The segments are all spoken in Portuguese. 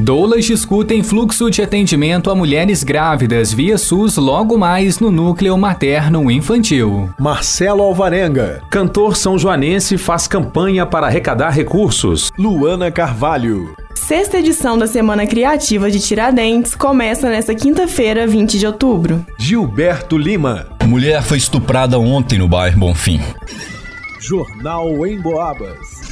Doulas discutem fluxo de atendimento a mulheres grávidas via SUS logo mais no núcleo materno-infantil. Marcelo Alvarenga. Cantor são joanense faz campanha para arrecadar recursos. Luana Carvalho. Sexta edição da Semana Criativa de Tiradentes começa nesta quinta-feira, 20 de outubro. Gilberto Lima. Mulher foi estuprada ontem no bairro Bonfim. Jornal em Boabas.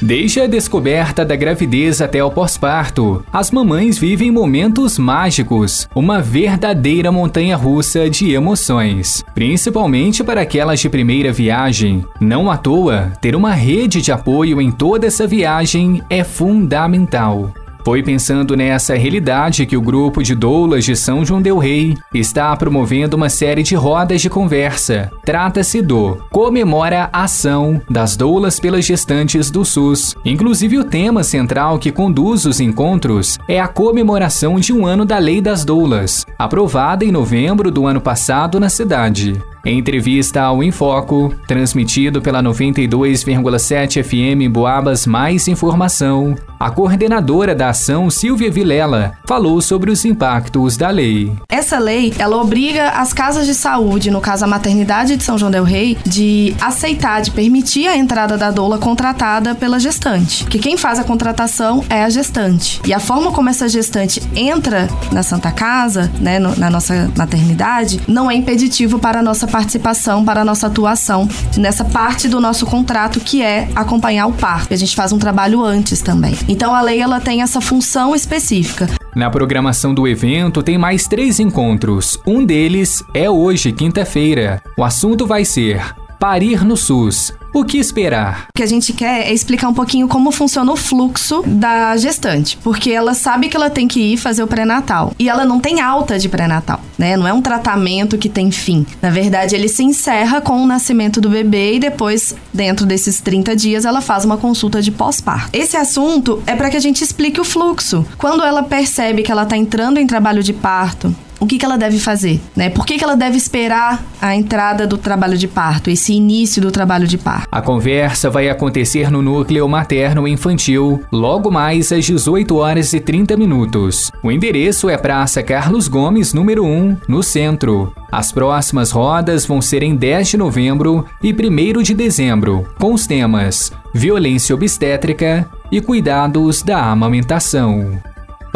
Desde a descoberta da gravidez até o pós-parto, as mamães vivem momentos mágicos, uma verdadeira montanha russa de emoções, principalmente para aquelas de primeira viagem. Não à toa, ter uma rede de apoio em toda essa viagem é fundamental. Foi pensando nessa realidade que o grupo de doulas de São João del Rei está promovendo uma série de rodas de conversa. Trata-se do Comemora a Ação das Doulas pelas Gestantes do SUS. Inclusive, o tema central que conduz os encontros é a comemoração de um ano da Lei das Doulas, aprovada em novembro do ano passado na cidade. Em entrevista ao Infoco, transmitido pela 92,7 FM Boabas Mais Informação, a coordenadora da ação, Silvia Vilela, falou sobre os impactos da lei. Essa lei, ela obriga as casas de saúde, no caso a maternidade de São João del Rei, de aceitar, de permitir a entrada da doula contratada pela gestante. Que quem faz a contratação é a gestante. E a forma como essa gestante entra na Santa Casa, né, na nossa maternidade, não é impeditivo para a nossa participação, para a nossa atuação nessa parte do nosso contrato que é acompanhar o parto. A gente faz um trabalho antes também. Então a lei ela tem essa função específica. Na programação do evento tem mais três encontros. Um deles é hoje, quinta-feira. O assunto vai ser Parir no SUS. O que esperar? O que a gente quer é explicar um pouquinho como funciona o fluxo da gestante, porque ela sabe que ela tem que ir fazer o pré-natal e ela não tem alta de pré-natal, né? Não é um tratamento que tem fim. Na verdade, ele se encerra com o nascimento do bebê e depois, dentro desses 30 dias, ela faz uma consulta de pós-parto. Esse assunto é para que a gente explique o fluxo. Quando ela percebe que ela está entrando em trabalho de parto, o que, que ela deve fazer, né? Por que, que ela deve esperar a entrada do trabalho de parto, esse início do trabalho de parto? A conversa vai acontecer no núcleo materno infantil, logo mais às 18 horas e 30 minutos. O endereço é Praça Carlos Gomes, número 1, no centro. As próximas rodas vão ser em 10 de novembro e 1 de dezembro, com os temas Violência Obstétrica e Cuidados da Amamentação.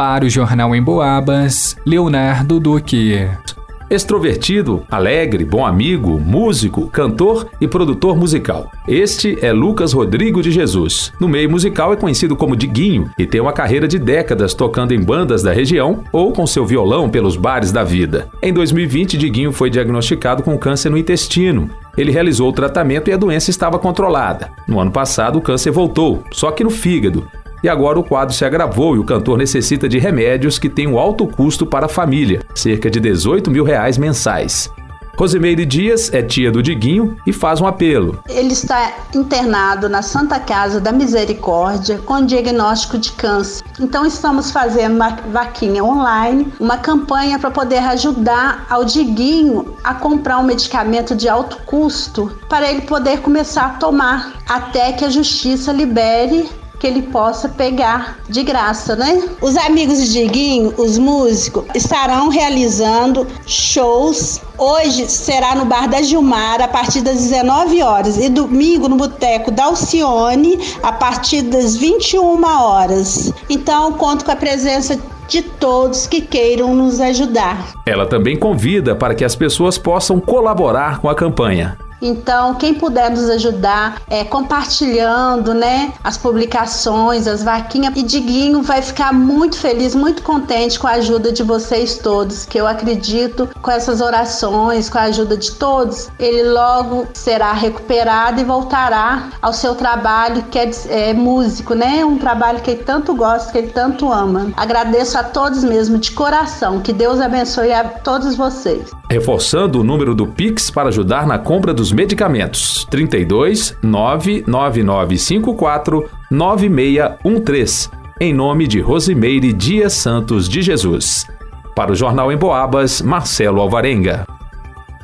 Para o Jornal em Boabas, Leonardo Duque. Extrovertido, alegre, bom amigo, músico, cantor e produtor musical. Este é Lucas Rodrigo de Jesus. No meio musical é conhecido como Diguinho e tem uma carreira de décadas tocando em bandas da região ou com seu violão pelos bares da vida. Em 2020, Diguinho foi diagnosticado com câncer no intestino. Ele realizou o tratamento e a doença estava controlada. No ano passado, o câncer voltou, só que no fígado. E agora o quadro se agravou e o cantor necessita de remédios que têm um alto custo para a família, cerca de 18 mil reais mensais. Rosimeire Dias é tia do Diguinho e faz um apelo. Ele está internado na Santa Casa da Misericórdia com diagnóstico de câncer. Então estamos fazendo uma vaquinha online, uma campanha para poder ajudar ao Diguinho a comprar um medicamento de alto custo para ele poder começar a tomar até que a justiça libere que ele possa pegar de graça, né? Os amigos de Diguinho, os músicos, estarão realizando shows. Hoje será no Bar da Gilmar a partir das 19 horas e domingo no Boteco da Alcione a partir das 21 horas. Então, conto com a presença de todos que queiram nos ajudar. Ela também convida para que as pessoas possam colaborar com a campanha. Então, quem puder nos ajudar é compartilhando, né, as publicações, as vaquinhas. E Diguinho vai ficar muito feliz, muito contente com a ajuda de vocês todos, que eu acredito com essas orações, com a ajuda de todos, ele logo será recuperado e voltará ao seu trabalho que é, é músico, né? Um trabalho que ele tanto gosta, que ele tanto ama. Agradeço a todos mesmo de coração. Que Deus abençoe a todos vocês. Reforçando o número do Pix para ajudar na compra dos medicamentos: 32 99954 9613. Em nome de Rosimeire Dias Santos de Jesus. Para o Jornal em Boabas, Marcelo Alvarenga.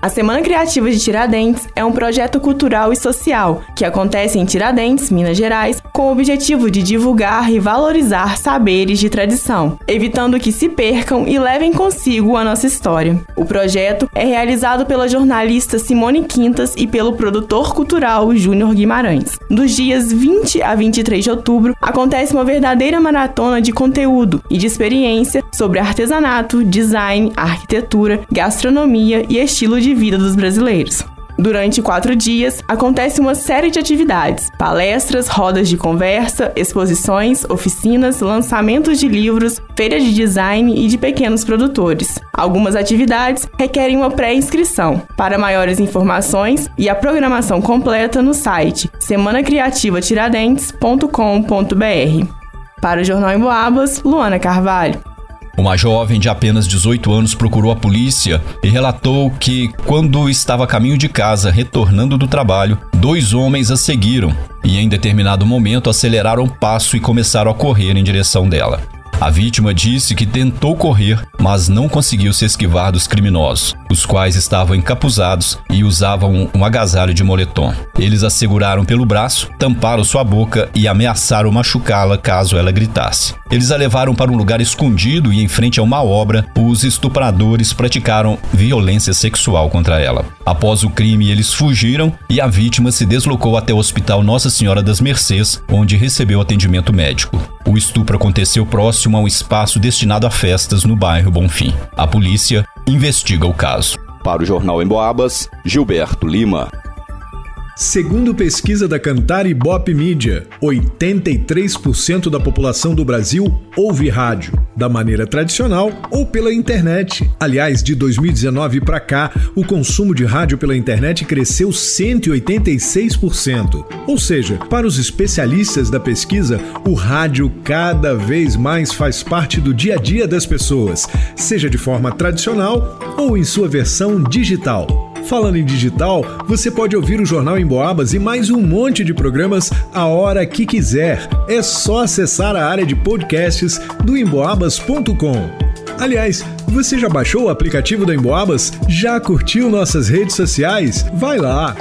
A Semana Criativa de Tiradentes é um projeto cultural e social que acontece em Tiradentes, Minas Gerais, com o objetivo de divulgar e valorizar saberes de tradição, evitando que se percam e levem consigo a nossa história. O projeto é realizado pela jornalista Simone Quintas e pelo produtor cultural Júnior Guimarães. Dos dias 20 a 23 de outubro, acontece uma verdadeira maratona de conteúdo e de experiência sobre artesanato, design, arquitetura, gastronomia e estilo de vida dos brasileiros. Durante quatro dias, acontece uma série de atividades: palestras, rodas de conversa, exposições, oficinas, lançamentos de livros, feira de design e de pequenos produtores. Algumas atividades requerem uma pré-inscrição. Para maiores informações e a programação completa no site semanacriativatiradentes.com.br. Para o Jornal em Boabas, Luana Carvalho. Uma jovem de apenas 18 anos procurou a polícia e relatou que, quando estava a caminho de casa, retornando do trabalho, dois homens a seguiram e, em determinado momento, aceleraram o passo e começaram a correr em direção dela. A vítima disse que tentou correr, mas não conseguiu se esquivar dos criminosos, os quais estavam encapuzados e usavam um agasalho de moletom. Eles a seguraram pelo braço, tamparam sua boca e ameaçaram machucá-la caso ela gritasse. Eles a levaram para um lugar escondido e, em frente a uma obra, os estupradores praticaram violência sexual contra ela. Após o crime, eles fugiram e a vítima se deslocou até o Hospital Nossa Senhora das Mercês, onde recebeu atendimento médico. O estupro aconteceu próximo a um espaço destinado a festas no bairro Bonfim. A polícia investiga o caso. Para o Jornal em Boabas, Gilberto Lima. Segundo pesquisa da Cantar Ibope Mídia, 83% da população do Brasil ouve rádio, da maneira tradicional ou pela internet. Aliás, de 2019 para cá, o consumo de rádio pela internet cresceu 186%. Ou seja, para os especialistas da pesquisa, o rádio cada vez mais faz parte do dia a dia das pessoas, seja de forma tradicional ou em sua versão digital. Falando em digital, você pode ouvir o Jornal em Boabas e mais um monte de programas a hora que quiser. É só acessar a área de podcasts do emboabas.com. Aliás, você já baixou o aplicativo da Emboabas? Já curtiu nossas redes sociais? Vai lá!